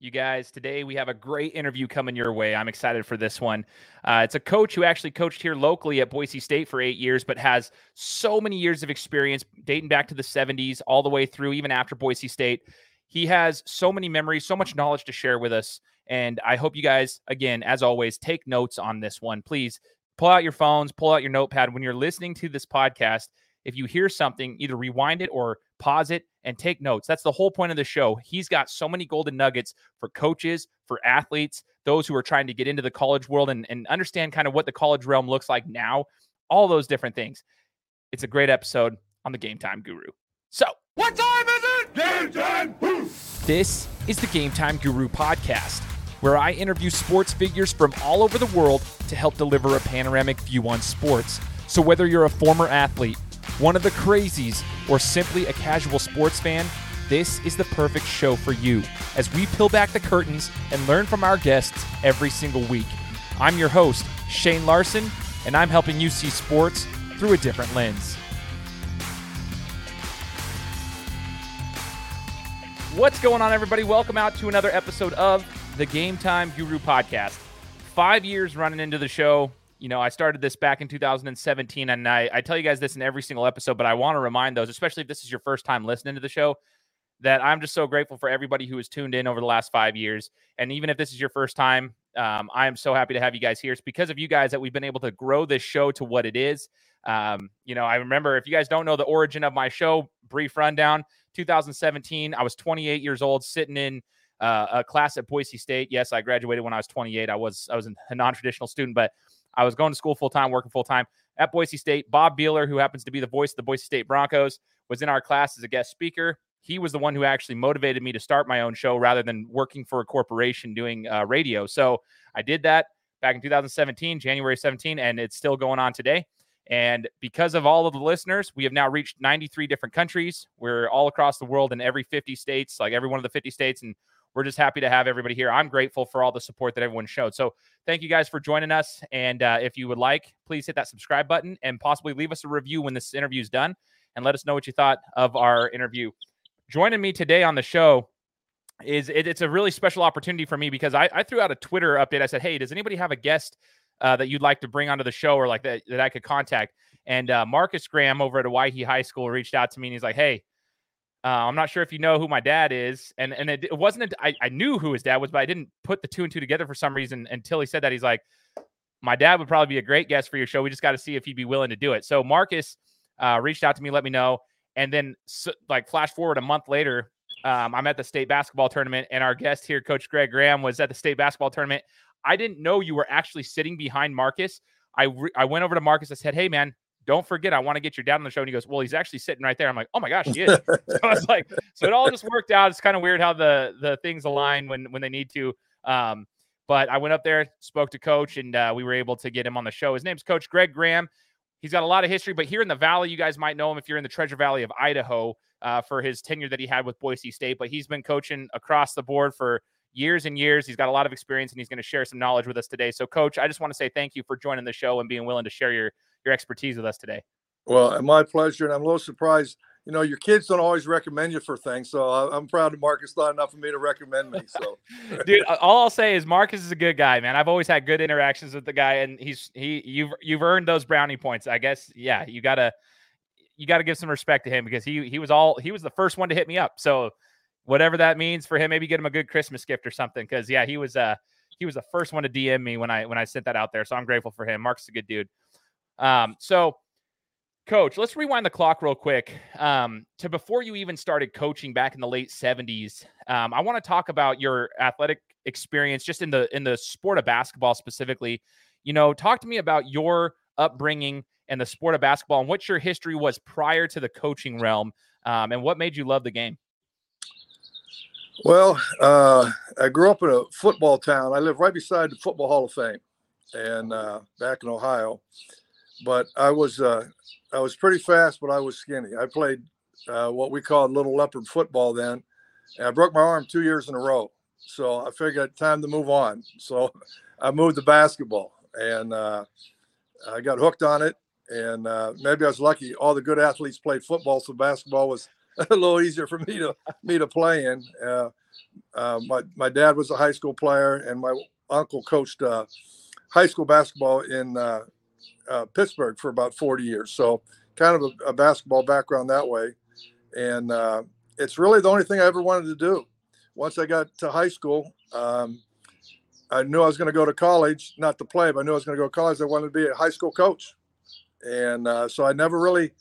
You guys, today we have a great interview coming your way. I'm excited for this one. Uh, it's a coach who actually coached here locally at Boise State for eight years, but has so many years of experience dating back to the 70s, all the way through, even after Boise State. He has so many memories, so much knowledge to share with us. And I hope you guys, again, as always, take notes on this one. Please pull out your phones, pull out your notepad. When you're listening to this podcast, if you hear something, either rewind it or pause it and take notes. That's the whole point of the show. He's got so many golden nuggets for coaches, for athletes, those who are trying to get into the college world and, and understand kind of what the college realm looks like now, all those different things. It's a great episode on the Game Time Guru. So, what time is it? Game time! This is the Game Time Guru podcast, where I interview sports figures from all over the world to help deliver a panoramic view on sports. So, whether you're a former athlete, one of the crazies, or simply a casual sports fan, this is the perfect show for you as we peel back the curtains and learn from our guests every single week. I'm your host, Shane Larson, and I'm helping you see sports through a different lens. What's going on, everybody? Welcome out to another episode of the Game Time Guru podcast. Five years running into the show, you know, I started this back in 2017, and I, I tell you guys this in every single episode, but I want to remind those, especially if this is your first time listening to the show, that I'm just so grateful for everybody who has tuned in over the last five years. And even if this is your first time, um, I am so happy to have you guys here. It's because of you guys that we've been able to grow this show to what it is. Um, you know, I remember if you guys don't know the origin of my show, brief rundown 2017, I was 28 years old, sitting in uh, a class at Boise State. Yes, I graduated when I was 28. I was I was a non-traditional student, but I was going to school full time, working full time at Boise State. Bob Behler, who happens to be the voice of the Boise State Broncos, was in our class as a guest speaker. He was the one who actually motivated me to start my own show rather than working for a corporation doing uh, radio. So I did that back in 2017, January 17, and it's still going on today. And because of all of the listeners, we have now reached 93 different countries. We're all across the world in every 50 states, like every one of the 50 states. And we're just happy to have everybody here. I'm grateful for all the support that everyone showed. So thank you guys for joining us. And uh, if you would like, please hit that subscribe button and possibly leave us a review when this interview is done and let us know what you thought of our interview. Joining me today on the show is it, it's a really special opportunity for me because I, I, threw out a Twitter update. I said, Hey, does anybody have a guest uh, that you'd like to bring onto the show or like that, that I could contact? And uh, Marcus Graham over at Owyhee High School reached out to me and he's like, Hey, uh, I'm not sure if you know who my dad is, and and it, it wasn't. A, I, I knew who his dad was, but I didn't put the two and two together for some reason until he said that. He's like, my dad would probably be a great guest for your show. We just got to see if he'd be willing to do it. So Marcus uh, reached out to me, let me know, and then so, like flash forward a month later, um, I'm at the state basketball tournament, and our guest here, Coach Greg Graham, was at the state basketball tournament. I didn't know you were actually sitting behind Marcus. I re- I went over to Marcus. I said, "Hey, man, don't forget, I want to get your dad on the show. And he goes, Well, he's actually sitting right there. I'm like, Oh my gosh, he is. so I was like, so it all just worked out. It's kind of weird how the the things align when when they need to. Um, but I went up there, spoke to coach, and uh, we were able to get him on the show. His name's Coach Greg Graham. He's got a lot of history, but here in the Valley, you guys might know him if you're in the Treasure Valley of Idaho uh, for his tenure that he had with Boise State. But he's been coaching across the board for years and years. He's got a lot of experience, and he's going to share some knowledge with us today. So, Coach, I just want to say thank you for joining the show and being willing to share your your expertise with us today. Well, my pleasure, and I'm a little surprised. You know, your kids don't always recommend you for things, so I'm proud that Marcus thought enough of me to recommend me. So, dude, all I'll say is Marcus is a good guy, man. I've always had good interactions with the guy, and he's he you've you've earned those brownie points. I guess, yeah, you gotta you gotta give some respect to him because he he was all he was the first one to hit me up. So, whatever that means for him, maybe get him a good Christmas gift or something. Because yeah, he was uh he was the first one to DM me when I when I sent that out there. So I'm grateful for him. Mark's is a good dude. Um, so Coach, let's rewind the clock real quick um, to before you even started coaching back in the late 70s. Um, I want to talk about your athletic experience just in the in the sport of basketball specifically. You know, talk to me about your upbringing and the sport of basketball and what your history was prior to the coaching realm um, and what made you love the game. Well, uh, I grew up in a football town. I live right beside the Football Hall of Fame, and uh, back in Ohio. But I was uh, I was pretty fast, but I was skinny. I played uh, what we called little leopard football then. And I broke my arm two years in a row. So I figured time to move on. So I moved to basketball and uh, I got hooked on it. And uh, maybe I was lucky. All the good athletes played football, so basketball was a little easier for me to me to play in. Uh, uh, my my dad was a high school player, and my uncle coached high school basketball in uh, uh, Pittsburgh for about 40 years. So kind of a, a basketball background that way, and uh, it's really the only thing I ever wanted to do. Once I got to high school, um, I knew I was going to go to college, not to play, but I knew I was going to go to college. I wanted to be a high school coach, and uh, so I never really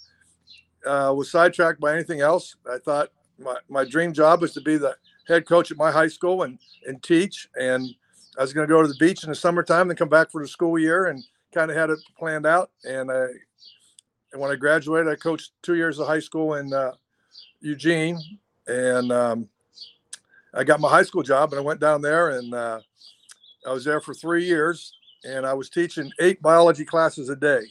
uh, was sidetracked by anything else. I thought my, my dream job was to be the head coach at my high school and and teach. And I was going to go to the beach in the summertime, and come back for the school year, and kind of had it planned out. And I, and when I graduated, I coached two years of high school in uh, Eugene, and um, I got my high school job, and I went down there, and uh, I was there for three years, and I was teaching eight biology classes a day.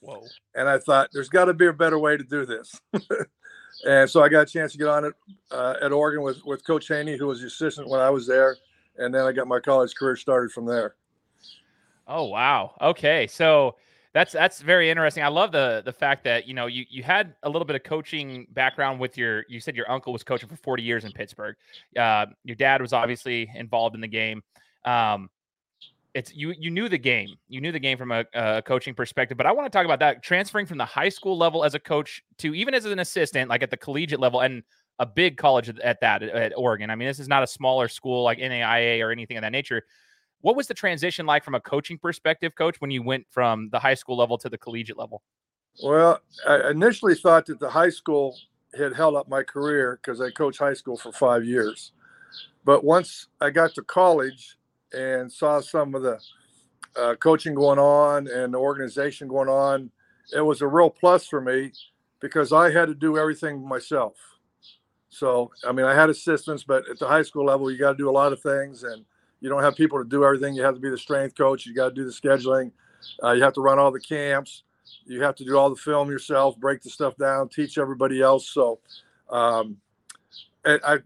Whoa! And I thought there's got to be a better way to do this. and so I got a chance to get on it uh, at Oregon with with Coach Haney, who was the assistant when I was there, and then I got my college career started from there. Oh wow. Okay, so that's that's very interesting. I love the the fact that you know you you had a little bit of coaching background with your. You said your uncle was coaching for 40 years in Pittsburgh. Uh, your dad was obviously involved in the game. Um, it's you you knew the game. You knew the game from a, a, coaching perspective. But I want to talk about that transferring from the high school level as a coach to even as an assistant, like at the collegiate level, and a big college at that at Oregon. I mean, this is not a smaller school like NAIA or anything of that nature. What was the transition like from a coaching perspective, coach, when you went from the high school level to the collegiate level? Well, I initially thought that the high school had held up my career because I coached high school for five years. But once I got to college and saw some of the uh, coaching going on and the organization going on, it was a real plus for me because I had to do everything myself. So, I mean, I had assistants, but at the high school level, you got to do a lot of things. And you don't have people to do everything. You have to be the strength coach. You got to do the scheduling. Uh, you have to run all the camps. You have to do all the film yourself, break the stuff down, teach everybody else. So, um, I,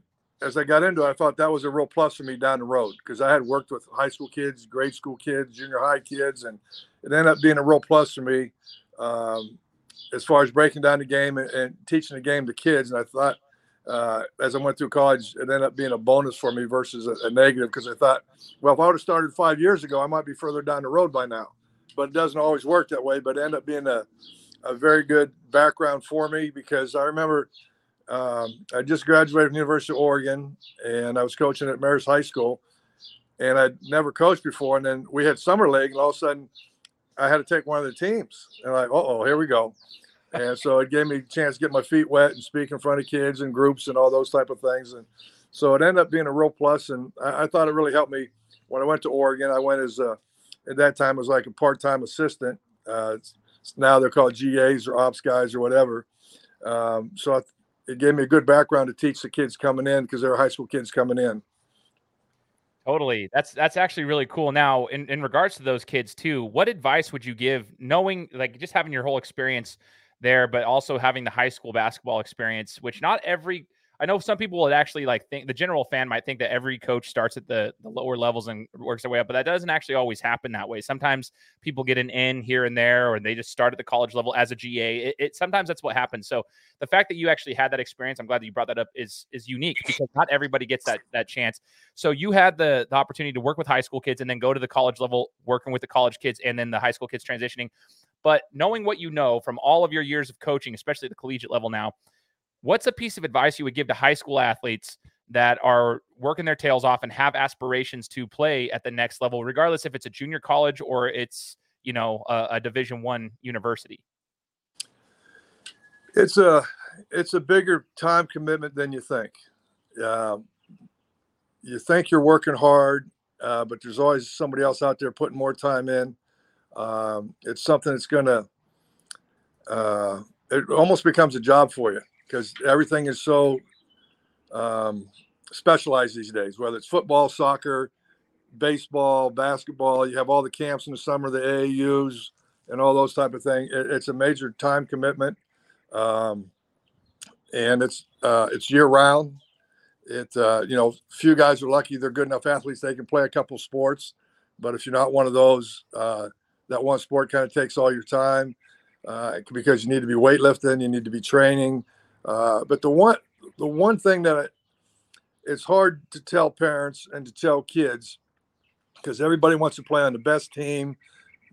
as I got into it, I thought that was a real plus for me down the road because I had worked with high school kids, grade school kids, junior high kids, and it ended up being a real plus for me um, as far as breaking down the game and, and teaching the game to kids. And I thought uh, as I went through college, it ended up being a bonus for me versus a, a negative because I thought, well, if I would have started five years ago, I might be further down the road by now. But it doesn't always work that way. But it ended up being a, a very good background for me because I remember um, I just graduated from the University of Oregon and I was coaching at Marist High School and I'd never coached before. And then we had summer league, and all of a sudden I had to take one of the teams. And I'm like, oh, here we go and so it gave me a chance to get my feet wet and speak in front of kids and groups and all those type of things. And so it ended up being a real plus, and I, I thought it really helped me when I went to Oregon. I went as a, at that time was like a part-time assistant. Uh, now they're called GAs or ops guys or whatever. Um, so I, it gave me a good background to teach the kids coming in because they're high school kids coming in. Totally. That's that's actually really cool. Now, in, in regards to those kids too, what advice would you give knowing like just having your whole experience there, but also having the high school basketball experience, which not every I know some people would actually like think the general fan might think that every coach starts at the, the lower levels and works their way up, but that doesn't actually always happen that way. Sometimes people get an in here and there, or they just start at the college level as a GA. It, it, sometimes that's what happens. So the fact that you actually had that experience, I'm glad that you brought that up, is is unique because not everybody gets that that chance. So you had the the opportunity to work with high school kids and then go to the college level, working with the college kids, and then the high school kids transitioning. But knowing what you know from all of your years of coaching, especially at the collegiate level now, what's a piece of advice you would give to high school athletes that are working their tails off and have aspirations to play at the next level, regardless if it's a junior college or it's you know a, a Division One university? It's a it's a bigger time commitment than you think. Uh, you think you're working hard, uh, but there's always somebody else out there putting more time in. Um, it's something that's going to, uh, it almost becomes a job for you because everything is so um, specialized these days, whether it's football, soccer, baseball, basketball, you have all the camps in the summer, the AAUs, and all those type of things. It, it's a major time commitment. Um, and it's uh, it's year round. It uh, you know, few guys are lucky; they're good enough athletes they can play a couple sports. But if you're not one of those, uh, that one sport kind of takes all your time uh, because you need to be weightlifting, you need to be training. Uh, but the one the one thing that it's hard to tell parents and to tell kids because everybody wants to play on the best team,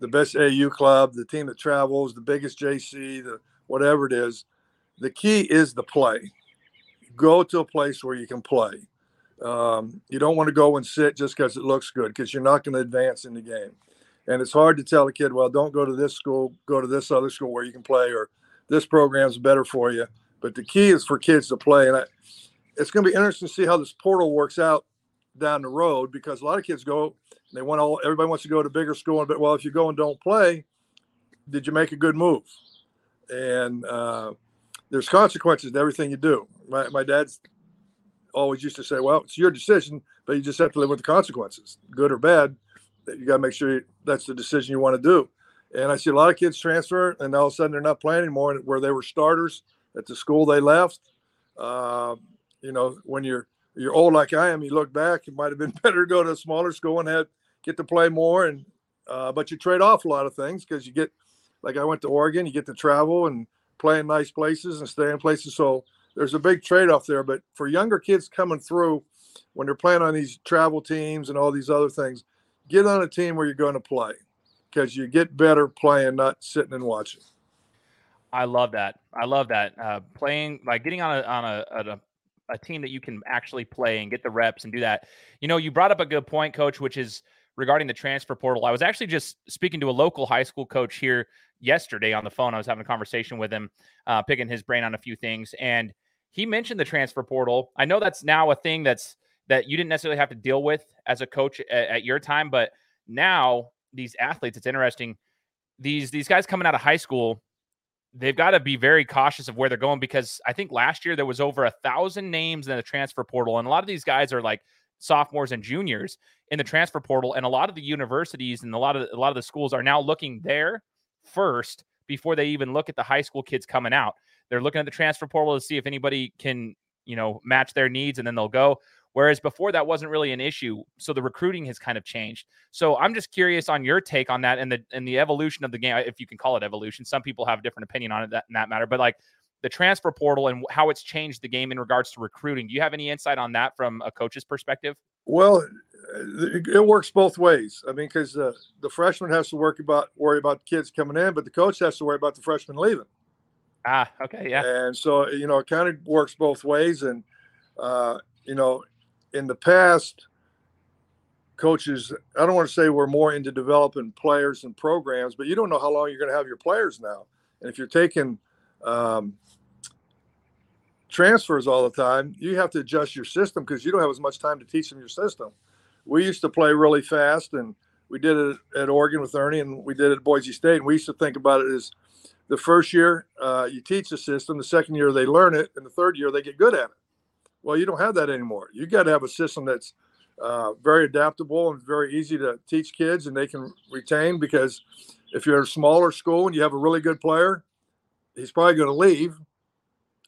the best AU club, the team that travels, the biggest JC, the whatever it is. The key is the play. Go to a place where you can play. Um, you don't want to go and sit just because it looks good because you're not going to advance in the game. And it's hard to tell a kid, well, don't go to this school, go to this other school where you can play, or this program's better for you. But the key is for kids to play. And I, it's going to be interesting to see how this portal works out down the road because a lot of kids go, they want all, everybody wants to go to bigger school. But well, if you go and don't play, did you make a good move? And uh, there's consequences to everything you do. My, my dad's always used to say, well, it's your decision, but you just have to live with the consequences, good or bad. You got to make sure you, that's the decision you want to do. And I see a lot of kids transfer, and all of a sudden they're not playing anymore, where they were starters at the school they left. Uh, you know, when you're you're old like I am, you look back, it might have been better to go to a smaller school and have get to play more. And uh, but you trade off a lot of things because you get, like I went to Oregon, you get to travel and play in nice places and stay in places. So there's a big trade off there. But for younger kids coming through, when they're playing on these travel teams and all these other things, get on a team where you're going to play because you get better playing, not sitting and watching. I love that. I love that. Uh, playing like getting on a on a, a a team that you can actually play and get the reps and do that. You know, you brought up a good point, coach, which is regarding the transfer portal. I was actually just speaking to a local high school coach here yesterday on the phone. I was having a conversation with him, uh, picking his brain on a few things, and he mentioned the transfer portal. I know that's now a thing that's that you didn't necessarily have to deal with as a coach at, at your time, but now these athletes, it's interesting. These these guys coming out of high school, they've got to be very cautious of where they're going because I think last year there was over a thousand names in the transfer portal, and a lot of these guys are like sophomores and juniors in the transfer portal, and a lot of the universities and a lot of a lot of the schools are now looking there first before they even look at the high school kids coming out. They're looking at the transfer portal to see if anybody can, you know, match their needs and then they'll go. Whereas before that wasn't really an issue. So the recruiting has kind of changed. So I'm just curious on your take on that and the and the evolution of the game, if you can call it evolution. Some people have a different opinion on it that, in that matter, but like the transfer portal and how it's changed the game in regards to recruiting. Do you have any insight on that from a coach's perspective? Well, it works both ways. I mean, because uh, the freshman has to work about worry about kids coming in, but the coach has to worry about the freshman leaving. Ah, okay, yeah. And so you know, it kind of works both ways. And uh, you know, in the past, coaches, I don't want to say we're more into developing players and programs, but you don't know how long you're going to have your players now. And if you're taking um, transfers all the time, you have to adjust your system because you don't have as much time to teach them your system. We used to play really fast, and we did it at Oregon with Ernie, and we did it at Boise State. And we used to think about it as the first year uh, you teach the system, the second year they learn it, and the third year they get good at it. Well, you don't have that anymore. You got to have a system that's uh, very adaptable and very easy to teach kids, and they can retain. Because if you're a smaller school and you have a really good player, he's probably going to leave.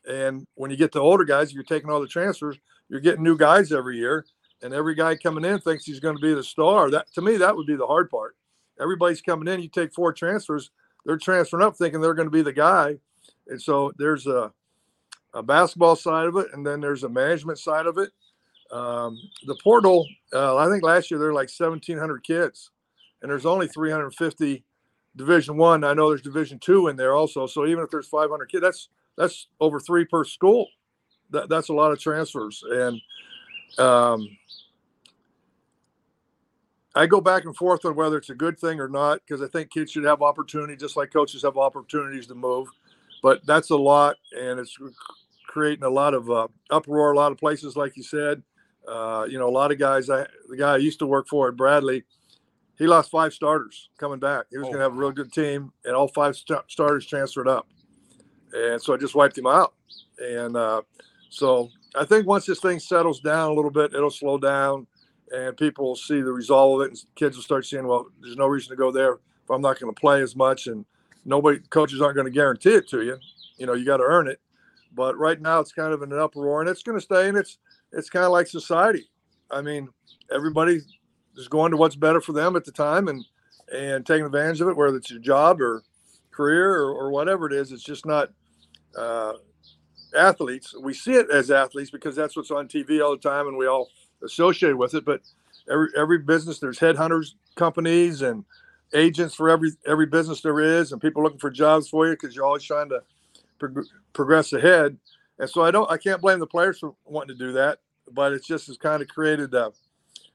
And when you get the older guys, you're taking all the transfers. You're getting new guys every year, and every guy coming in thinks he's going to be the star. That to me, that would be the hard part. Everybody's coming in. You take four transfers they're transferring up thinking they're going to be the guy. And so there's a, a basketball side of it, and then there's a management side of it. Um, the portal, uh, I think last year there were like 1,700 kids, and there's only 350 Division One. I. I know there's Division Two in there also. So even if there's 500 kids, that's that's over three per school. That, that's a lot of transfers, and um, I go back and forth on whether it's a good thing or not because I think kids should have opportunity, just like coaches have opportunities to move. But that's a lot, and it's creating a lot of uh, uproar. A lot of places, like you said, uh, you know, a lot of guys. I the guy I used to work for at Bradley, he lost five starters coming back. He was oh, going to have a real good team, and all five st- starters transferred up, and so I just wiped him out. And uh, so I think once this thing settles down a little bit, it'll slow down and people will see the result of it, and kids will start seeing, "Well, there's no reason to go there if I'm not going to play as much." And nobody, coaches aren't going to guarantee it to you. You know, you got to earn it. But right now, it's kind of in an uproar, and it's going to stay. And it's it's kind of like society. I mean, everybody is going to what's better for them at the time, and and taking advantage of it, whether it's your job or career or, or whatever it is. It's just not. Uh, athletes. We see it as athletes because that's what's on TV all the time, and we all associate with it. But every every business, there's headhunters companies and agents for every every business there is, and people looking for jobs for you because you're always trying to prog- progress ahead. And so I don't, I can't blame the players for wanting to do that, but it's just has kind of created a,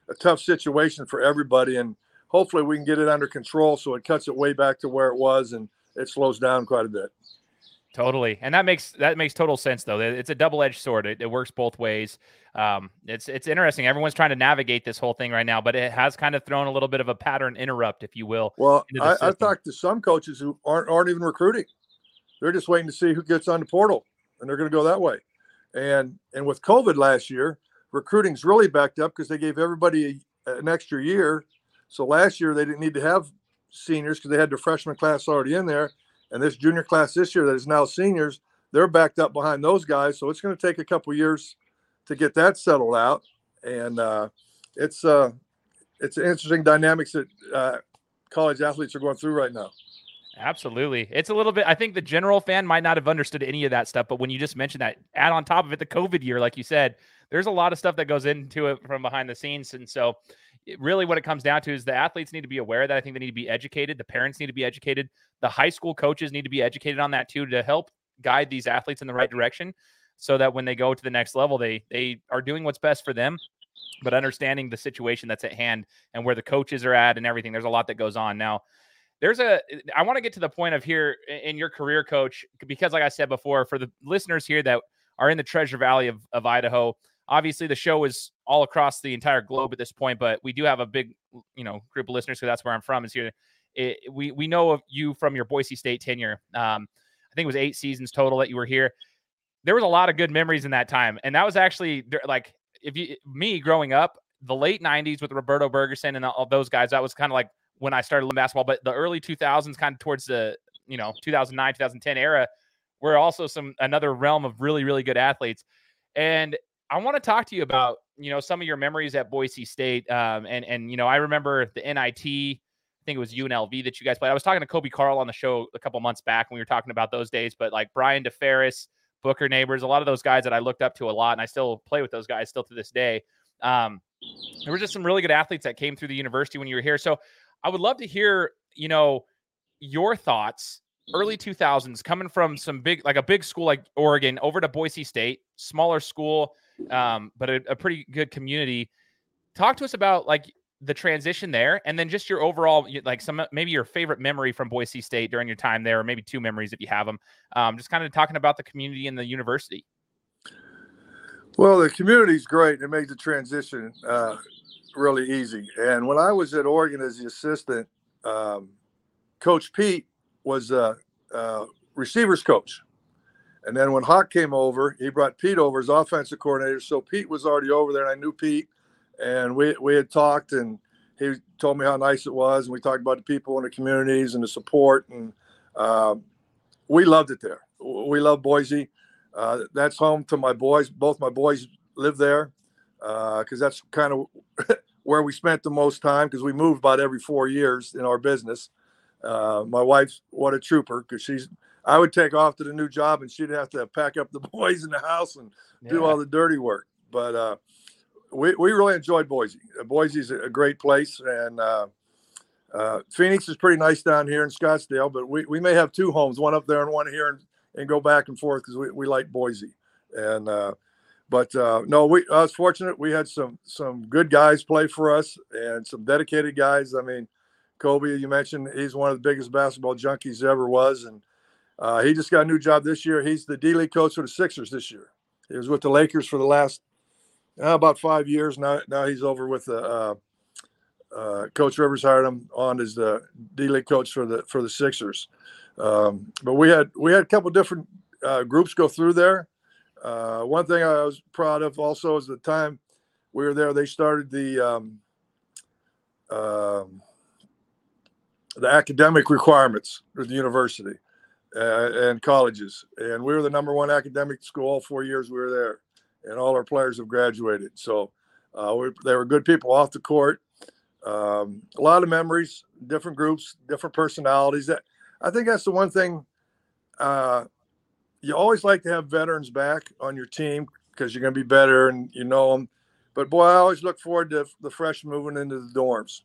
a tough situation for everybody. And hopefully we can get it under control so it cuts it way back to where it was and it slows down quite a bit. Totally, and that makes that makes total sense though. It's a double edged sword. It, it, works both ways. Um, it's it's interesting. Everyone's trying to navigate this whole thing right now, but it has kind of thrown a little bit of a pattern interrupt, if you will. Well, I, I've talked to some coaches who aren't aren't even recruiting. They're just waiting to see who gets on the portal, and they're going to go that way. And and with COVID last year, recruiting's really backed up because they gave everybody a, an extra year. So last year they didn't need to have seniors because they had their freshman class already in there and this junior class this year that is now seniors, they're backed up behind those guys. So it's going to take a couple years to get that settled out. And uh, it's uh, it's an interesting dynamics that uh, college athletes are going through right now. Absolutely. It's a little bit, I think the general fan might not have understood any of that stuff, but when you just mentioned that, add on top of it the COVID year, like you said, there's a lot of stuff that goes into it from behind the scenes. And so, really, what it comes down to is the athletes need to be aware that I think they need to be educated. The parents need to be educated. The high school coaches need to be educated on that too to help guide these athletes in the right direction so that when they go to the next level, they they are doing what's best for them but understanding the situation that's at hand and where the coaches are at and everything there's a lot that goes on now there's a i want to get to the point of here in your career coach because like i said before for the listeners here that are in the treasure valley of, of idaho obviously the show is all across the entire globe at this point but we do have a big you know group of listeners because that's where i'm from is here. It, we we know of you from your boise state tenure um, i think it was eight seasons total that you were here. There was a lot of good memories in that time and that was actually like if you me growing up the late 90s with roberto Bergersen and all those guys that was kind of like when I started basketball, but the early 2000s, kind of towards the you know 2009 2010 era, were also some another realm of really really good athletes. And I want to talk to you about you know some of your memories at Boise State. Um, and and you know I remember the NIT. I think it was UNLV that you guys played. I was talking to Coby Karl on the show a couple months back when we were talking about those days. But like Brian DeFerris, Booker Neighbors, a lot of those guys that I looked up to a lot, and I still play with those guys still to this day. Um, there were just some really good athletes that came through the university when you were here. So I would love to hear, you know, your thoughts early 2000s coming from some big like a big school like Oregon over to Boise State, smaller school um, but a, a pretty good community. Talk to us about like the transition there and then just your overall like some maybe your favorite memory from boise state during your time there or maybe two memories if you have them um, just kind of talking about the community and the university well the community is great it makes the transition uh, really easy. And when I was at Oregon as the assistant, um, Coach Pete was a, a, receivers coach. And then when Hawk came over, he brought Pete over as offensive coordinator. So Pete was already over there, and I knew Pete, and we we had talked, and he told me how nice it was, and we talked about the people in the communities and the support, and um, we loved it there. We love Boise. Uh, that's home to my boys. Both my boys live there because uh, that's kind of where we spent the most time because we moved about every four years in our business. Uh, my wife's what a trooper because she's. I would take off to the new job and she'd have to pack up the boys in the house and yeah. do all the dirty work. But uh, we we really enjoyed Boise. Uh, Boise's a great place, and uh, uh, Phoenix is pretty nice down here in Scottsdale. But we, we may have two homes, one up there and one here, and, and go back and forth because we, we like Boise. And uh, but uh, no, we I was fortunate. We had some some good guys play for us and some dedicated guys. I mean, Coby, you mentioned he's one of the biggest basketball junkies ever was, and uh, he just got a new job this year. He's the D League coach for the Sixers this year. He was with the Lakers for the last uh, about five years. Now now he's over with the uh, uh, Coach Rivers hired him on as the D League coach for the for the Sixers. Um, but we had we had a couple different uh, groups go through there uh, one thing I was proud of also is the time we were there, they started the um, um, the academic requirements for the university uh, and colleges, and we were the number one academic school all four years we were there, and all our players have graduated. So uh, we, they were good people off the court. Um, a lot of memories, different groups, different personalities. That I think that's the one thing uh, you always like to have veterans back on your team because you're going to be better and you know them. But boy, I always look forward to the fresh moving into the dorms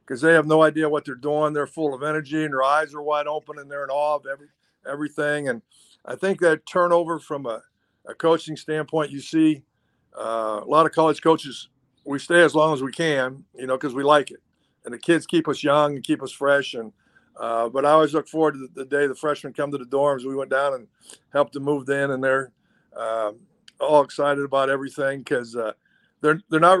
because they have no idea what they're doing. They're full of energy and their eyes are wide open and they're in awe of every everything. And I think that turnover from a, a coaching standpoint, you see uh, a lot of college coaches. We stay as long as we can, you know, because we like it, and the kids keep us young and keep us fresh. And uh, but I always look forward to the, the, day the freshmen come to the dorms. We went down and helped them move in, and they're uh, all excited about everything because uh, they're they're not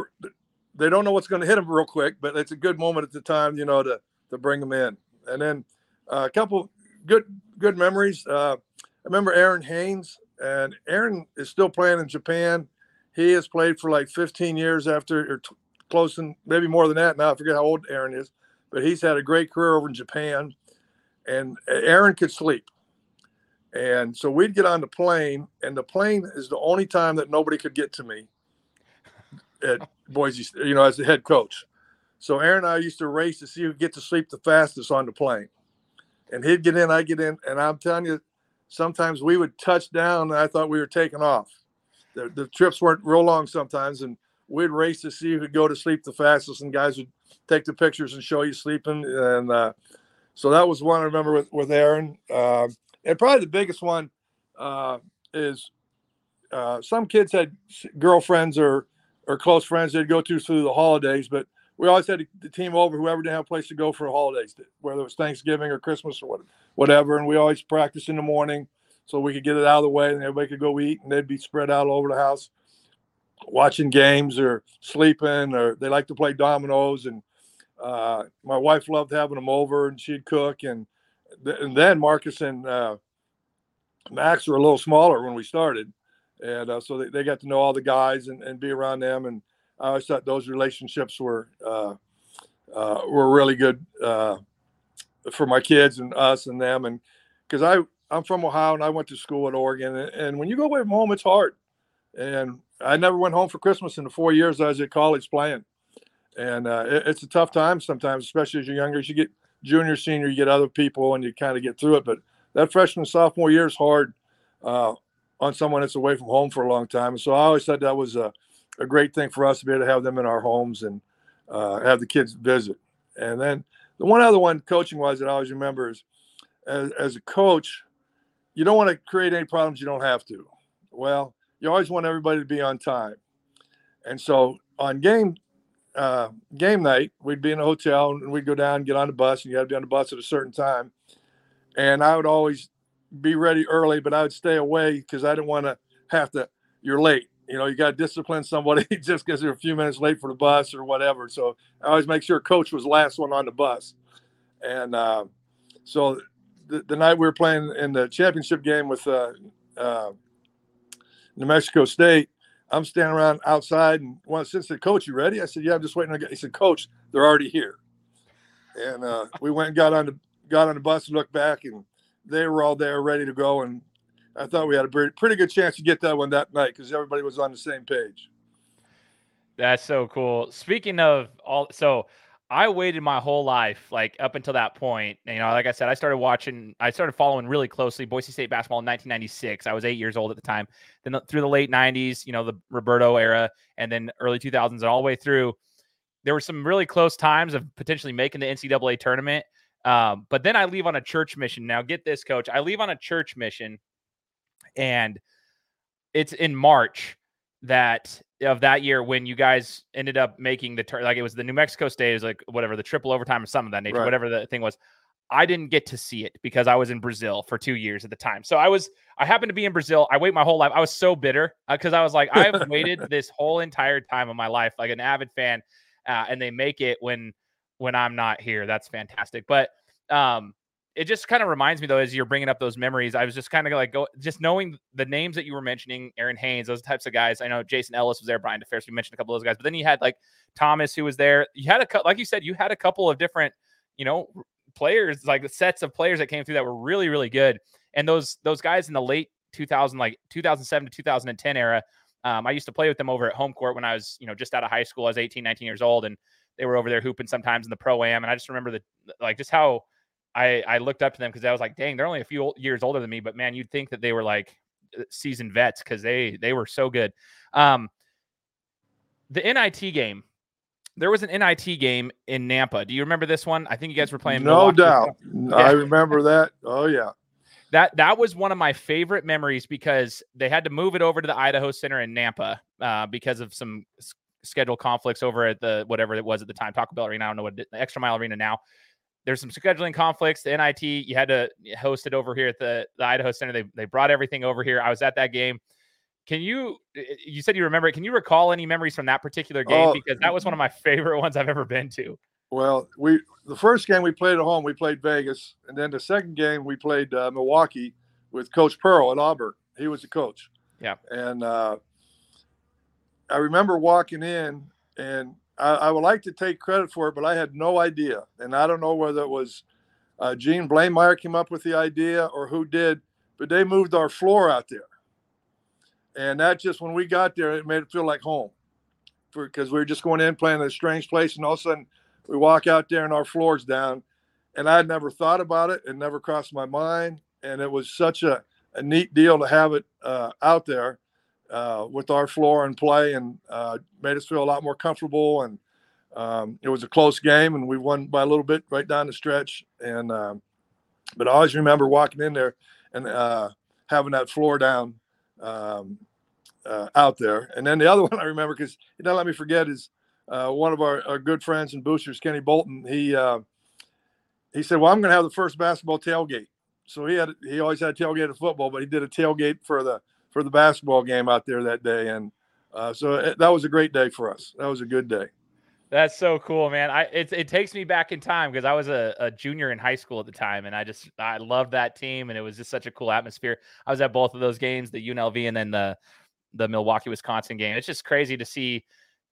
they don't know what's going to hit them real quick, but it's a good moment at the time, you know, to to bring them in. And then uh, a couple good good memories. Uh, I remember Aaron Haynes, and Aaron is still playing in Japan. He has played for like 15 years after, or t- close and maybe more than that. Now I forget how old Aaron is, but he's had a great career over in Japan. And Aaron could sleep. And so we'd get on the plane, and the plane is the only time that nobody could get to me at Boise, you know, as the head coach. So Aaron and I used to race to see who could get to sleep the fastest on the plane. And he'd get in, I'd get in, and I'm telling you, sometimes we would touch down and I thought we were taking off. The, the trips weren't real long sometimes, and we'd race to see who could go to sleep the fastest, and guys would take the pictures and show you sleeping. And uh, so that was one I remember with, with Aaron. Uh, and probably the biggest one uh, is uh, some kids had girlfriends or or close friends they'd go to through the holidays, but we always had the team over whoever didn't have a place to go for the holidays, whether it was Thanksgiving or Christmas or whatever. And we always practiced in the morning so we could get it out of the way and everybody could go eat and they'd be spread out all over the house watching games or sleeping or they like to play dominoes and uh, my wife loved having them over and she'd cook and th- and then Marcus and uh, Max were a little smaller when we started and uh, so they, they got to know all the guys and, and be around them. And I always thought those relationships were uh, uh, were really good uh, for my kids and us and them. And because I I'm from Ohio and I went to school at Oregon, and, and when you go away from home, it's hard. And I never went home for Christmas in the four years I was at college playing. And uh, it, it's a tough time sometimes, especially as you're younger. As you get junior, senior, you get other people, and you kind of get through it. But that freshman, sophomore year is hard. Uh, on someone that's away from home for a long time. And so I always thought that was a, a great thing for us to be able to have them in our homes and uh, have the kids visit. And then the one other one, coaching wise, that I always remember is as, as a coach, you don't want to create any problems you don't have to. Well, you always want everybody to be on time. And so on game uh, game night, we'd be in a hotel and we'd go down and get on the bus, and you had to be on the bus at a certain time. And I would always be ready early, but I would stay away because I didn't want to have to. You're late. You know, you got to discipline somebody just because they're a few minutes late for the bus or whatever. So I always make sure coach was last one on the bus. And uh, so the, the, night we were playing in the championship game with uh, uh, New Mexico State, I'm standing around outside and one since the coach, you ready? I said, yeah, I'm just waiting. He said, coach, they're already here. And uh, we went and got on the got on the bus and looked back and they were all there ready to go. And I thought we had a pretty, pretty good chance to get that one that night because everybody was on the same page. That's so cool. Speaking of all, so I waited my whole life, like up until that point. You know, like I said, I started watching, I started following really closely Boise State basketball in 1996. I was eight years old at the time. Then through the late 90s, you know, the Roberto era, and then early 2000s, and all the way through, there were some really close times of potentially making the NCAA tournament. Um, but then I leave on a church mission. Now, get this, coach. I leave on a church mission, and it's in March that of that year when you guys ended up making the turn. Like it was the New Mexico State, is like whatever the triple overtime or something of that nature, right. whatever the thing was. I didn't get to see it because I was in Brazil for two years at the time. So I was, I happened to be in Brazil. I wait my whole life. I was so bitter because uh, I was like, I've waited this whole entire time of my life, like an avid fan, uh, and they make it when when I'm not here. That's fantastic. But um, it just kind of reminds me though, as you're bringing up those memories, I was just kind of like go, just knowing the names that you were mentioning, Aaron Haynes, those types of guys. I know Jason Ellis was there, Brian DeFerris. We mentioned a couple of those guys, but then you had like Thomas who was there. You had a like you said, you had a couple of different, you know, players like sets of players that came through that were really really good. And those those guys in the late 2000 like 2007 to 2010 era, um, I used to play with them over at home court when I was you know just out of high school. I was 18, 19 years old, and they were over there hooping sometimes in the pro am. And I just remember the like just how I I looked up to them because I was like, dang, they're only a few years older than me, but man, you'd think that they were like uh, seasoned vets because they they were so good. Um, the NIT game. There was an NIT game in Nampa. Do you remember this one? I think you guys were playing. No Milwaukee. doubt, yeah. I remember that. Oh yeah, that that was one of my favorite memories because they had to move it over to the Idaho Center in Nampa uh, because of some schedule conflicts over at the whatever it was at the time, Taco Bell Arena. I don't know what the Extra Mile Arena now. There's some scheduling conflicts. The NIT you had to host it over here at the, the Idaho Center. They they brought everything over here. I was at that game. Can you? You said you remember it. Can you recall any memories from that particular game? Oh, because that was one of my favorite ones I've ever been to. Well, we the first game we played at home, we played Vegas, and then the second game we played uh, Milwaukee with Coach Pearl at Auburn. He was the coach. Yeah. And uh, I remember walking in, and I, I, would like to take credit for it, but I had no idea, and I don't know whether it was uh, Gene Bleymaier came up with the idea or who did, but they moved our floor out there, and that just when we got there, it made it feel like home, because we were just going in playing in a strange place, and all of a sudden we walk out there and our floor's down. And I'd never thought about it. It never crossed my mind. And it was such a, a neat deal to have it uh, out there uh, with our floor and play and uh, made us feel a lot more comfortable. And um, it was a close game and we won by a little bit right down the stretch. And, um, but I always remember walking in there and uh, having that floor down um, uh, out there. And then the other one I remember, because don't let me forget, is uh, one of our, our, good friends and boosters, Kenny Bolton, he uh, he said, "Well, I'm going to have the first basketball tailgate." So he had he always had tailgate of football, but he did a tailgate for the for the basketball game out there that day, and uh, so it, that was a great day for us. That was a good day. That's so cool, man. I it, it takes me back in time because I was a, a, junior in high school at the time, and I just I loved that team, and it was just such a cool atmosphere. I was at both of those games, the UNLV and then the the Milwaukee Wisconsin game. It's just crazy to see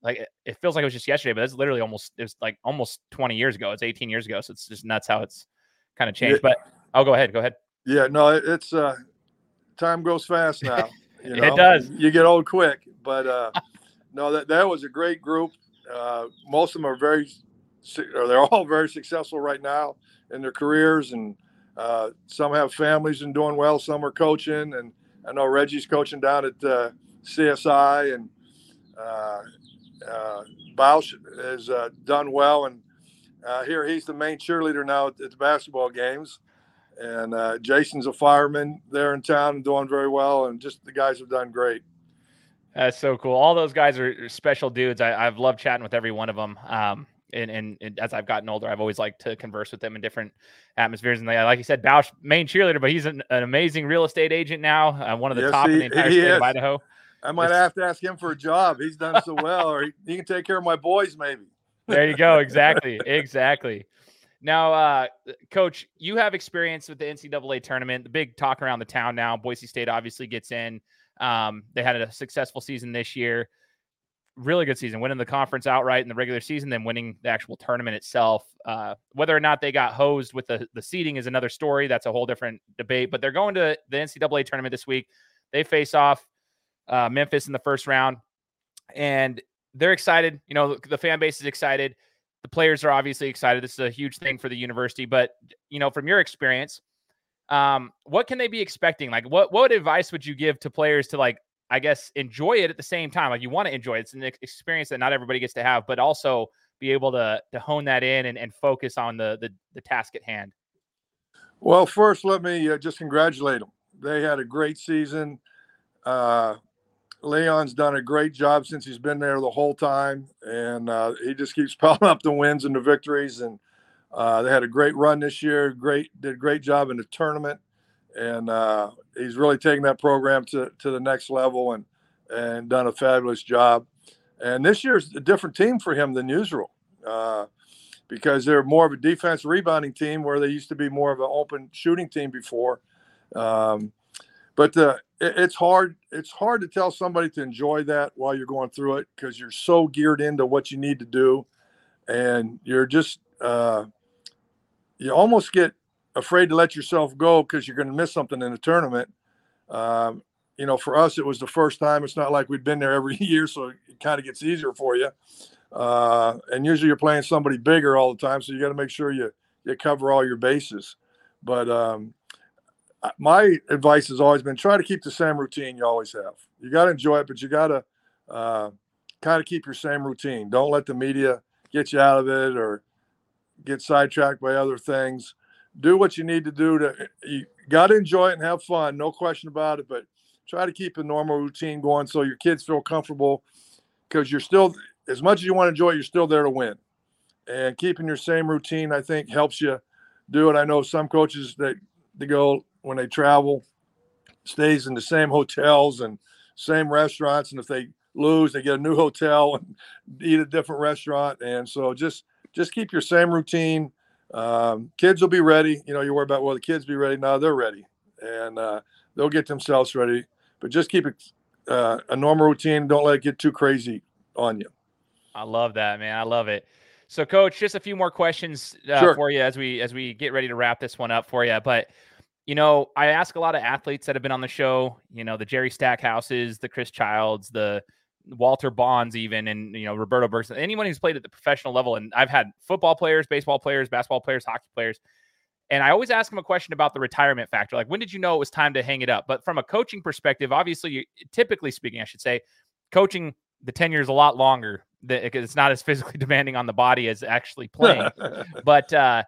like it feels like it was just yesterday, but it's literally almost it was like almost 20 years ago. It's 18 years ago, so it's just nuts how it's kind of changed. Yeah. But I'll go ahead. Go ahead. Yeah, no, it's uh time goes fast now. You know? it does. You get old quick, but uh no, that that was a great group. Uh, most of them are very, or they're all very successful right now in their careers, and uh, some have families and doing well. Some are coaching, and I know Reggie's coaching down at uh, CSI, and uh, uh, Bausch has uh, done well, and uh, here he's the main cheerleader now at, at the basketball games. And uh, Jason's a fireman there in town and doing very well, and just the guys have done great. That's so cool. All those guys are special dudes. I, have loved chatting with every one of them. Um, and, and, and, as I've gotten older, I've always liked to converse with them in different atmospheres. And they, like you said, Bausch, main cheerleader, but he's an, an amazing real estate agent now, uh, one of the yes, top he, in the entire state is. of Idaho. I might have to ask him for a job. He's done so well, or he, he can take care of my boys, maybe. There you go. Exactly. exactly. Now, uh, coach, you have experience with the NCAA tournament, the big talk around the town now. Boise State obviously gets in. Um, they had a successful season this year. Really good season, winning the conference outright in the regular season, then winning the actual tournament itself. Uh, whether or not they got hosed with the, the seeding is another story. That's a whole different debate. But they're going to the NCAA tournament this week. They face off uh, Memphis in the first round, and they're excited. You know, the fan base is excited. The players are obviously excited. This is a huge thing for the university. But you know, from your experience, um, what can they be expecting? Like, what what advice would you give to players to like, I guess, enjoy it at the same time? Like, you want to enjoy it. It's an experience that not everybody gets to have, but also be able to to hone that in and, and focus on the, the the task at hand. Well, first, let me uh, just congratulate them. They had a great season. Uh, Leon's done a great job since he's been there the whole time, and uh, he just keeps piling up the wins and the victories. And uh, they had a great run this year. Great, did a great job in the tournament, and uh, he's really taken that program to to the next level and and done a fabulous job. And this year's a different team for him than usual uh, because they're more of a defense rebounding team where they used to be more of an open shooting team before. Um, but the it's hard it's hard to tell somebody to enjoy that while you're going through it because you're so geared into what you need to do and you're just uh, you almost get afraid to let yourself go because you're going to miss something in the tournament. Um, you know for us it was the first time it's not like we'd been there every year so it kind of gets easier for you. Uh, and usually you're playing somebody bigger all the time so you got to make sure you you cover all your bases. But um, my advice has always been try to keep the same routine you always have. You got to enjoy it, but you got to uh, kind of keep your same routine. Don't let the media get you out of it or get sidetracked by other things. Do what you need to do to. You got to enjoy it and have fun, no question about it. But try to keep a normal routine going so your kids feel comfortable because you're still as much as you want to enjoy it, you're still there to win. And keeping your same routine, I think, helps you do it. I know some coaches that they go when they travel, stays in the same hotels and same restaurants, and if they lose, they get a new hotel and eat a different restaurant. And so just just keep your same routine. Um, kids will be ready. You know, you worry about will the kids be ready? No, they're ready, and uh, they'll get themselves ready. But just keep it uh, a normal routine. Don't let it get too crazy on you. I love that, man. I love it. So, coach, just a few more questions uh, sure. for you as we as we get ready to wrap this one up for you. But you know, I ask a lot of athletes that have been on the show. You know, the Jerry Stackhouses, the Chris Childs, the Walter Bonds, even, and you know Roberto Bergersen. Anyone who's played at the professional level, and I've had football players, baseball players, basketball players, hockey players. And I always ask them a question about the retirement factor. Like, when did you know it was time to hang it up? But from a coaching perspective, obviously, you, typically speaking, I should say, coaching the tenure is a lot longer because it's not as physically demanding on the body as actually playing. but uh,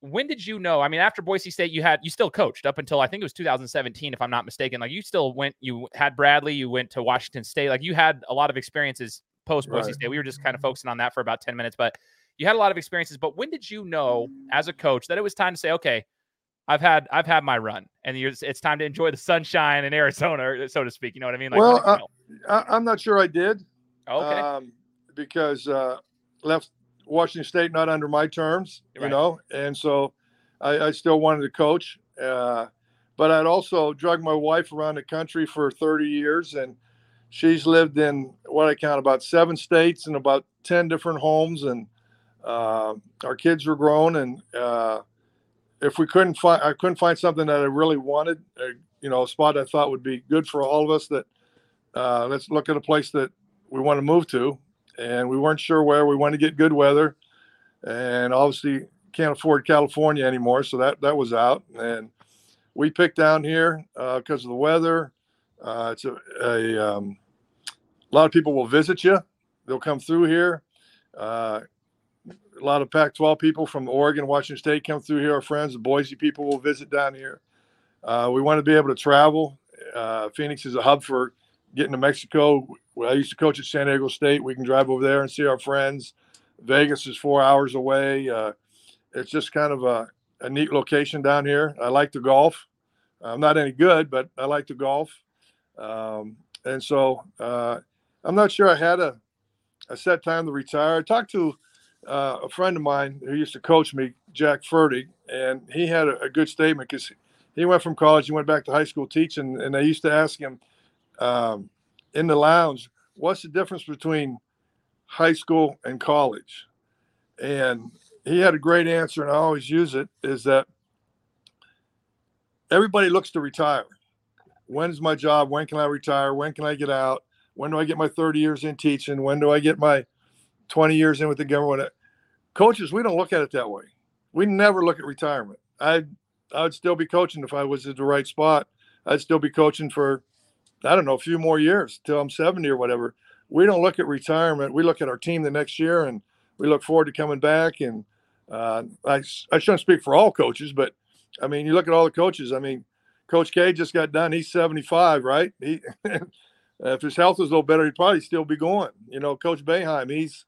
when did you know? I mean, after Boise State, you had you still coached up until I think it was 2017, if I'm not mistaken. Like you still went, you had Bradley, you went to Washington State. Like you had a lot of experiences post Boise right. State. We were just kind of focusing on that for about 10 minutes, but you had a lot of experiences. But when did you know as a coach that it was time to say, okay, I've had I've had my run, and it's time to enjoy the sunshine in Arizona, so to speak. You know what I mean? Like, well, I, am not sure I did. Okay. Um, because uh, left Washington State not under my terms, right. you know, and so I, I, still wanted to coach. Uh, but I'd also drug my wife around the country for 30 years, and she's lived in what I count about seven states and about 10 different homes, and uh, our kids were grown, and uh, if we couldn't find, I couldn't find something that I really wanted, uh, you know, a spot I thought would be good for all of us. That uh, let's look at a place that we want to move to, and we weren't sure where. We wanted to get good weather, and obviously can't afford California anymore, so that that was out. And we picked down here because uh, of the weather. Uh, it's a, a, um, a lot of people will visit you. They'll come through here. Uh, a lot of Pac-12 people from Oregon, Washington State come through here. Our friends, the Boise people will visit down here. Uh, we want to be able to travel. Uh, Phoenix is a hub for getting to Mexico. I used to coach at San Diego State. We can drive over there and see our friends. Vegas is four hours away. Uh, it's just kind of a, a, neat location down here. I like to golf. I'm not any good, but I like to golf. Um, and so uh, I'm not sure I had a, a set time to retire. I talked to uh, a friend of mine who used to coach me, Jack Fertig, and he had a, a good statement because he went from college, he went back to high school teaching, and they used to ask him um, in the lounge, what's the difference between high school and college? And he had a great answer, and I always use it is that everybody looks to retire. When's my job? When can I retire? When can I get out? When do I get my 30 years in teaching? When do I get my 20 years in with the government? Coaches, we don't look at it that way. We never look at retirement. I I would still be coaching if I was at the right spot. I'd still be coaching for I don't know, a few more years till I'm 70 or whatever. We don't look at retirement. We look at our team the next year and we look forward to coming back. And uh, I, I shouldn't speak for all coaches, but I mean, you look at all the coaches. I mean, Coach K just got done. He's 75, right? He, if his health was a little better, he'd probably still be going. You know, Coach Boeheim, he's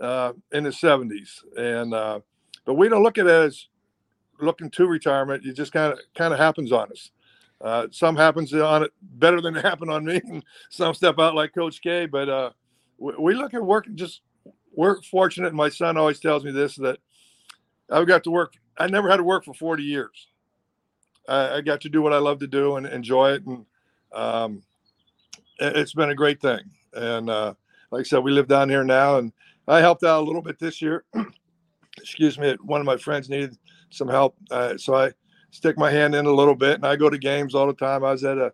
uh, in his 70s. And, uh, but we don't look at it as looking to retirement. It just kind of kind of happens on us. Uh, some happens on it better than it happened on me, and some step out like Coach K. But uh, we, we, look at work. Just we're fortunate. My son always tells me this that I've got to work. I never had to work for 40 years. I, I got to do what I love to do and enjoy it, and um, it, has been a great thing. And uh, like I said, we live down here now, and I helped out a little bit this year. Excuse me. One of my friends needed some help, uh, so I stick my hand in a little bit. And I go to games all the time. I was at a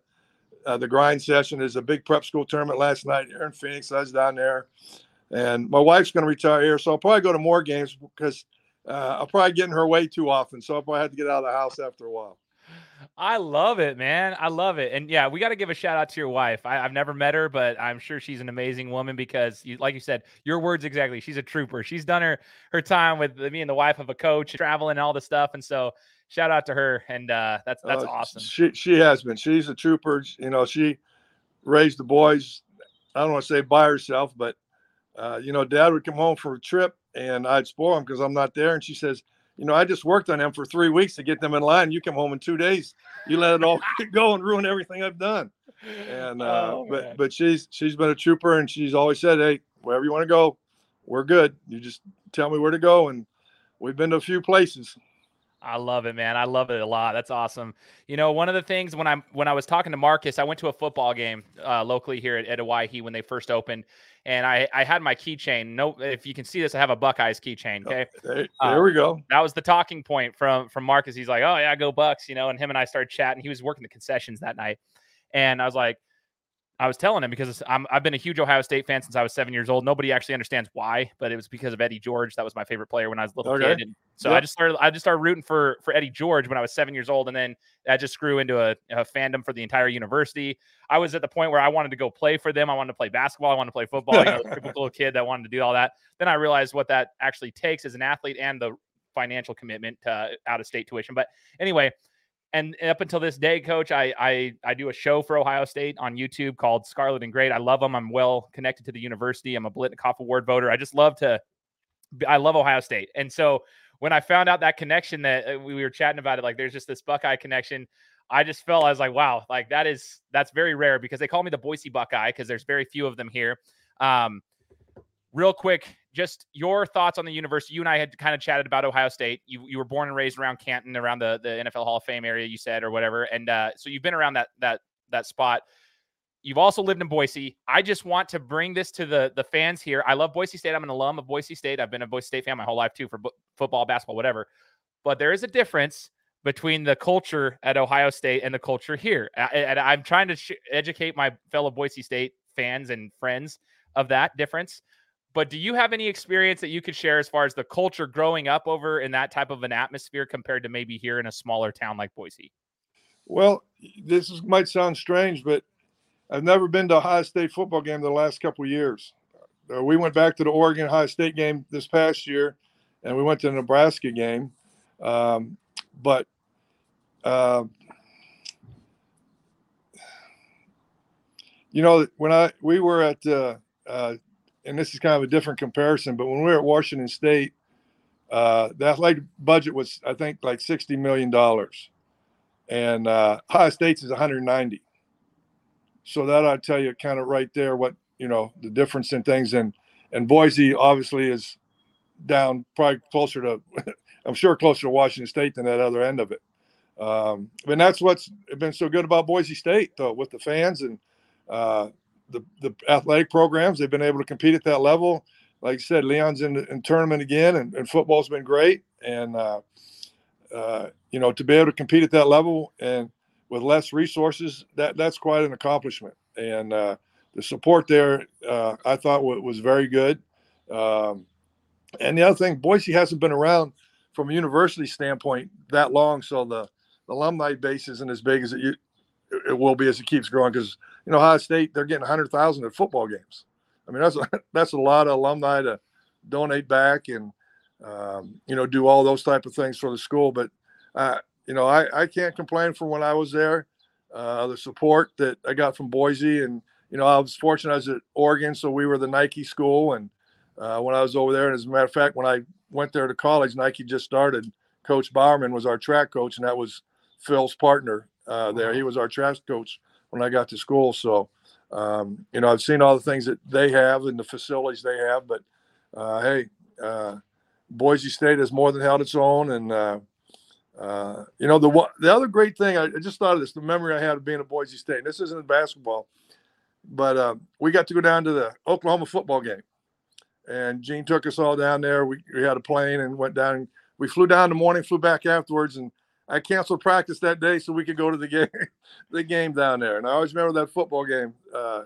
uh, the grind session. There's a big prep school tournament last night here in Phoenix. I was down there, and my wife's going to retire here, so I'll probably go to more games because uh, I'll probably get in her way too often. So I'll probably have to get out of the house after a while. I love it, man. I love it. And yeah, we got to give a shout out to your wife. I, have never met her, but I'm sure she's an amazing woman because, you, like you said, your words exactly. She's a trooper. She's done her her time with me and the wife of a coach, traveling and all the stuff. And so, shout out to her. And uh, that's that's uh, awesome. She she has been. She's a trooper. You know, she raised the boys. I don't want to say by herself, but uh, you know, Dad would come home for a trip, and I'd spoil him because I'm not there. And she says, you know, I just worked on them for three weeks to get them in line. You come home in two days, you let it all go and ruin everything I've done. And uh, oh, but but she's she's been a trooper, and she's always said, hey, wherever you want to go, we're good. You just tell me where to go, and we've been to a few places. I love it, man. I love it a lot. That's awesome. You know, one of the things when I'm when I was talking to Marcus, I went to a football game uh, locally here at, at Owyhee when they first opened, and I I had my keychain. No, if you can see this, I have a Buckeyes keychain. Okay, oh, there, uh, there we go. That was the talking point from from Marcus. He's like, "Oh yeah, go Bucks," you know. And him and I started chatting. He was working the concessions that night, and I was like, I was telling him because i have been a huge Ohio State fan since I was seven years old. Nobody actually understands why, but it was because of Eddie George. That was my favorite player when I was a little okay. kid. And so yep. I just started, I just started rooting for for Eddie George when I was seven years old, and then that just grew into a, a, fandom for the entire university. I was at the point where I wanted to go play for them. I wanted to play basketball. I wanted to play football. you know, typical kid that wanted to do all that. Then I realized what that actually takes as an athlete and the financial commitment to out of state tuition. But anyway, and up until this day, coach, I, I I do a show for Ohio State on YouTube called Scarlet and Great. I love them. I'm well connected to the university. I'm a Biletnikoff Award voter. I just love to. I love Ohio State, and so when I found out that connection that uh, we were chatting about it, like there's just this Buckeye connection. I just felt I was like, wow, like that is that's very rare because they call me the Boise Buckeye because there's very few of them here. Um, real quick, just your thoughts on the university. You and I had kind of chatted about Ohio State. You you were born and raised around Canton, around the the NFL Hall of Fame area, you said, or whatever, and uh, so you've been around that that that spot. You've also lived in Boise. I just want to bring this to the the fans here. I love Boise State. I'm an alum of Boise State. I've been a Boise State fan my whole life too for football, basketball, whatever. But there is a difference between the culture at Ohio State and the culture here. And I'm trying to sh- educate my fellow Boise State fans and friends of that difference. But do you have any experience that you could share as far as the culture growing up over in that type of an atmosphere compared to maybe here in a smaller town like Boise? Well, this is, might sound strange, but I've never been to a State football game the last couple years. Uh, we went back to the Oregon Ohio State game this past year, and we went to the Nebraska game. Um, but uh, you know, when I we were at uh, uh, and this is kind of a different comparison, but when we were at Washington State, uh, the athletic budget was, I think, like $60 million. And uh, Ohio State's is 190. So that I'd tell you kind of right there what, you know, the difference in things. And, and Boise obviously is down probably closer to, I'm sure closer to Washington State than that other end of it. Um, and that's what's been so good about Boise State, though, with the fans and uh, the the athletic programs. They've been able to compete at that level. Like I said, Leon's in, in tournament again, and, and, football's been great. And uh, uh, you know, to be able to compete at that level and with less resources, that that's quite an accomplishment. And uh, the support there, uh, I thought was very good. Um, and the other thing, Boise hasn't been around from a university standpoint that long, so the, the alumni base isn't as big as it it will be as it keeps growing because you know Ohio State they're getting hundred thousand at football games. I mean that's a, that's a lot of alumni to donate back and um, you know do all those type of things for the school. But uh, you know I, I can't complain from when I was there. Uh, the support that I got from Boise and you know I was fortunate I was at Oregon, so we were the Nike school and uh, when I was over there. And as a matter of fact, when I went there to college, Nike just started. Coach Bowerman was our track coach, and that was Phil's partner uh, there. He was our track coach when I got to school. So, um, you know, I've seen all the things that they have and the facilities they have. But uh, hey, uh, Boise State has more than held its own. And uh, uh, you know, the the other great thing I, just thought of this: the memory I had of being at Boise State. And this isn't basketball, but uh, we got to go down to the Oklahoma football game, and Gene took us all down there. We, we had a plane and went down. We flew down in the morning, flew back afterwards, and I canceled practice that day so we could go to the game, the game down there. And I always remember that football game uh,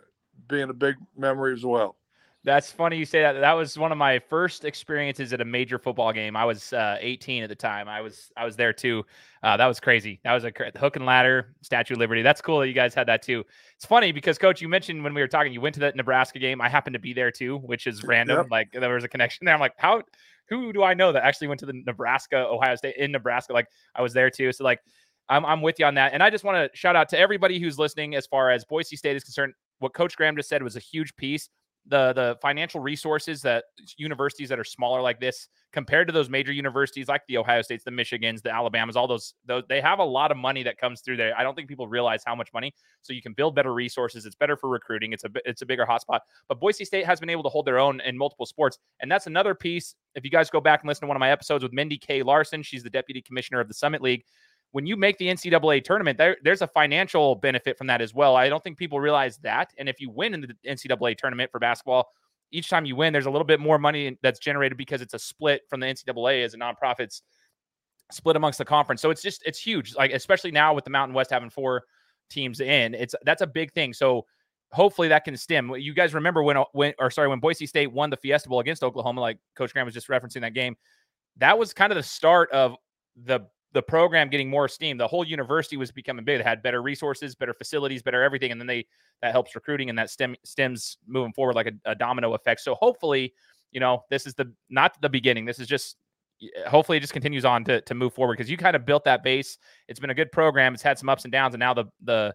being a big memory as well. That's funny you say that. That was one of my first experiences at a major football game. I was uh, 18 at the time. I was I was there too. Uh, that was crazy. That was a hook and ladder, Statue of Liberty. That's cool that you guys had that too. It's funny because Coach, you mentioned when we were talking, you went to that Nebraska game. I happened to be there too, which is random. Yep. Like there was a connection there. I'm like, how? Who do I know that actually went to the Nebraska Ohio State in Nebraska? Like I was there too. So like I'm, I'm with you on that. And I just want to shout out to everybody who's listening as far as Boise State is concerned. What Coach Graham just said was a huge piece the the financial resources that universities that are smaller like this compared to those major universities like the Ohio States, the Michigans, the Alabamas, all those, those they have a lot of money that comes through there. I don't think people realize how much money. So you can build better resources. It's better for recruiting. It's a it's a bigger hotspot. But Boise State has been able to hold their own in multiple sports, and that's another piece. If you guys go back and listen to one of my episodes with Mindy K. Larson, she's the deputy commissioner of the Summit League when you make the NCAA tournament, there, there's a financial benefit from that as well. I don't think people realize that. And if you win in the NCAA tournament for basketball, each time you win, there's a little bit more money that's generated because it's a split from the NCAA as a nonprofits split amongst the conference. So it's just it's huge. Like especially now with the Mountain West having four teams in, it's that's a big thing. So hopefully that can stem. You guys remember when uh, when or sorry when Boise State won the Fiesta Bowl against Oklahoma, like Coach Graham was just referencing that game. That was kind of the start of the the program getting more steam. The whole university was becoming big. They had better resources, better facilities, better everything, and then they that helps recruiting and that stem stems moving forward like a, a domino effect. So hopefully, you know, this is the not the beginning. This is just uh, hopefully it just continues on to to move forward because you kind of built that base. It's been a good program. It's had some ups and downs, and now the the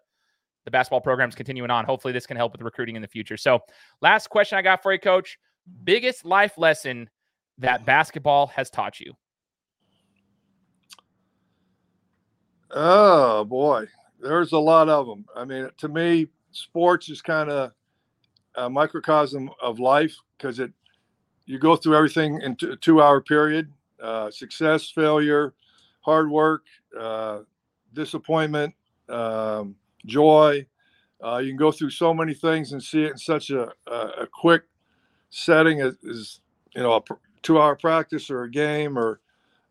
the basketball program's continuing on. Hopefully, this can help with recruiting in the future. So, last question I got for you, Coach: biggest life lesson that basketball has taught you. Oh boy, there's a lot of them. I mean, to me, sports is kind of a microcosm of life because it you go through everything in a two-hour period: uh, success, failure, hard work, uh, disappointment, um, joy. Uh, you can go through so many things and see it in such a, a, a quick setting as, as, you know a two-hour practice or a game or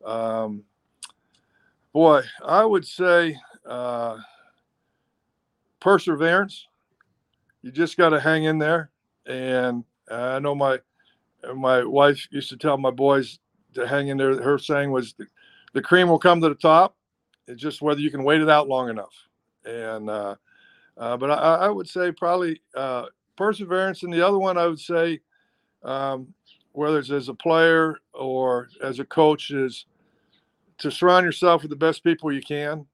um, Boy, I would say uh, perseverance. You just got to hang in there. And I know my my wife used to tell my boys to hang in there. Her saying was, "The, the cream will come to the top. It's just whether you can wait it out long enough." And uh, uh, but I, I, would say probably uh, perseverance, and the other one I would say, um, whether it's as a player or as a coach, is to surround yourself with the best people you can.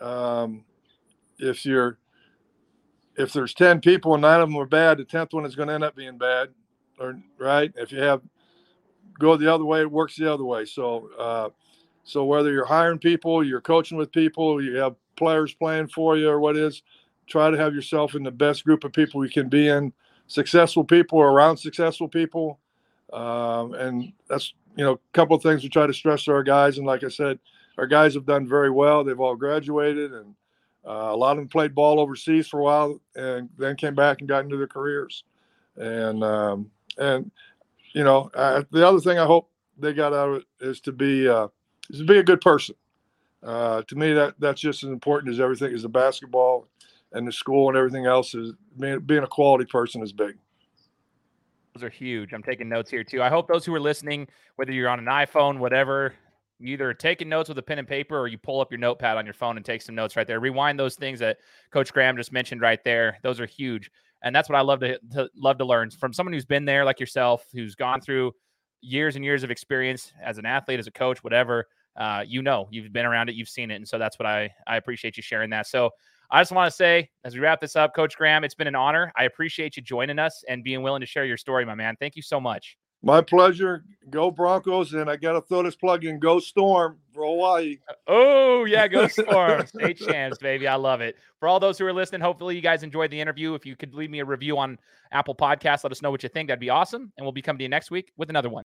Um, if you're if there's 10 people and nine of them are bad, the 10th one is going to end up being bad. Or right. If you have go the other way, it works the other way. So, uh, so whether you're hiring people, you're coaching with people, you have players playing for you or what is, try to have yourself in the best group of people you can be in. Successful people around successful people. Um, and that's you know, a couple of things we try to stress to our guys. And like I said, our guys have done very well. They've all graduated, and uh, a lot of them played ball overseas for a while, and then came back and got into their careers. And um, and you know, uh, the other thing I hope they got out of it is to be uh, is to be a good person. Uh, to me, that that's just as important as everything as the basketball and the school and everything else. Is being, being a quality person is big. Those are huge. I'm taking notes here too. I hope those who are listening, whether you're on an iPhone, whatever, you either taking notes with a pen and paper or you pull up your notepad on your phone and take some notes right there. Rewind those things that Coach Graham just mentioned right there. Those are huge. And that's what I love to, to love to learn from someone who's been there like yourself, who's gone through years and years of experience as an athlete, as a coach, whatever. Uh, you know, you've been around it, you've seen it. And so that's what I I appreciate you sharing that. So I just want to say, as we wrap this up, Coach Graham, it's been an honor. I appreciate you joining us and being willing to share your story, my man. Thank you so much. My pleasure. Go Broncos, and I got to throw this plug in. Go Storm for Owyhee. Uh, oh yeah, go Storm. State champs, baby. I love it. For all those who are listening, hopefully you guys enjoyed the interview. If you could leave me a review on Apple Podcasts, let us know what you think. That'd be awesome. And we'll be coming to you next week with another one.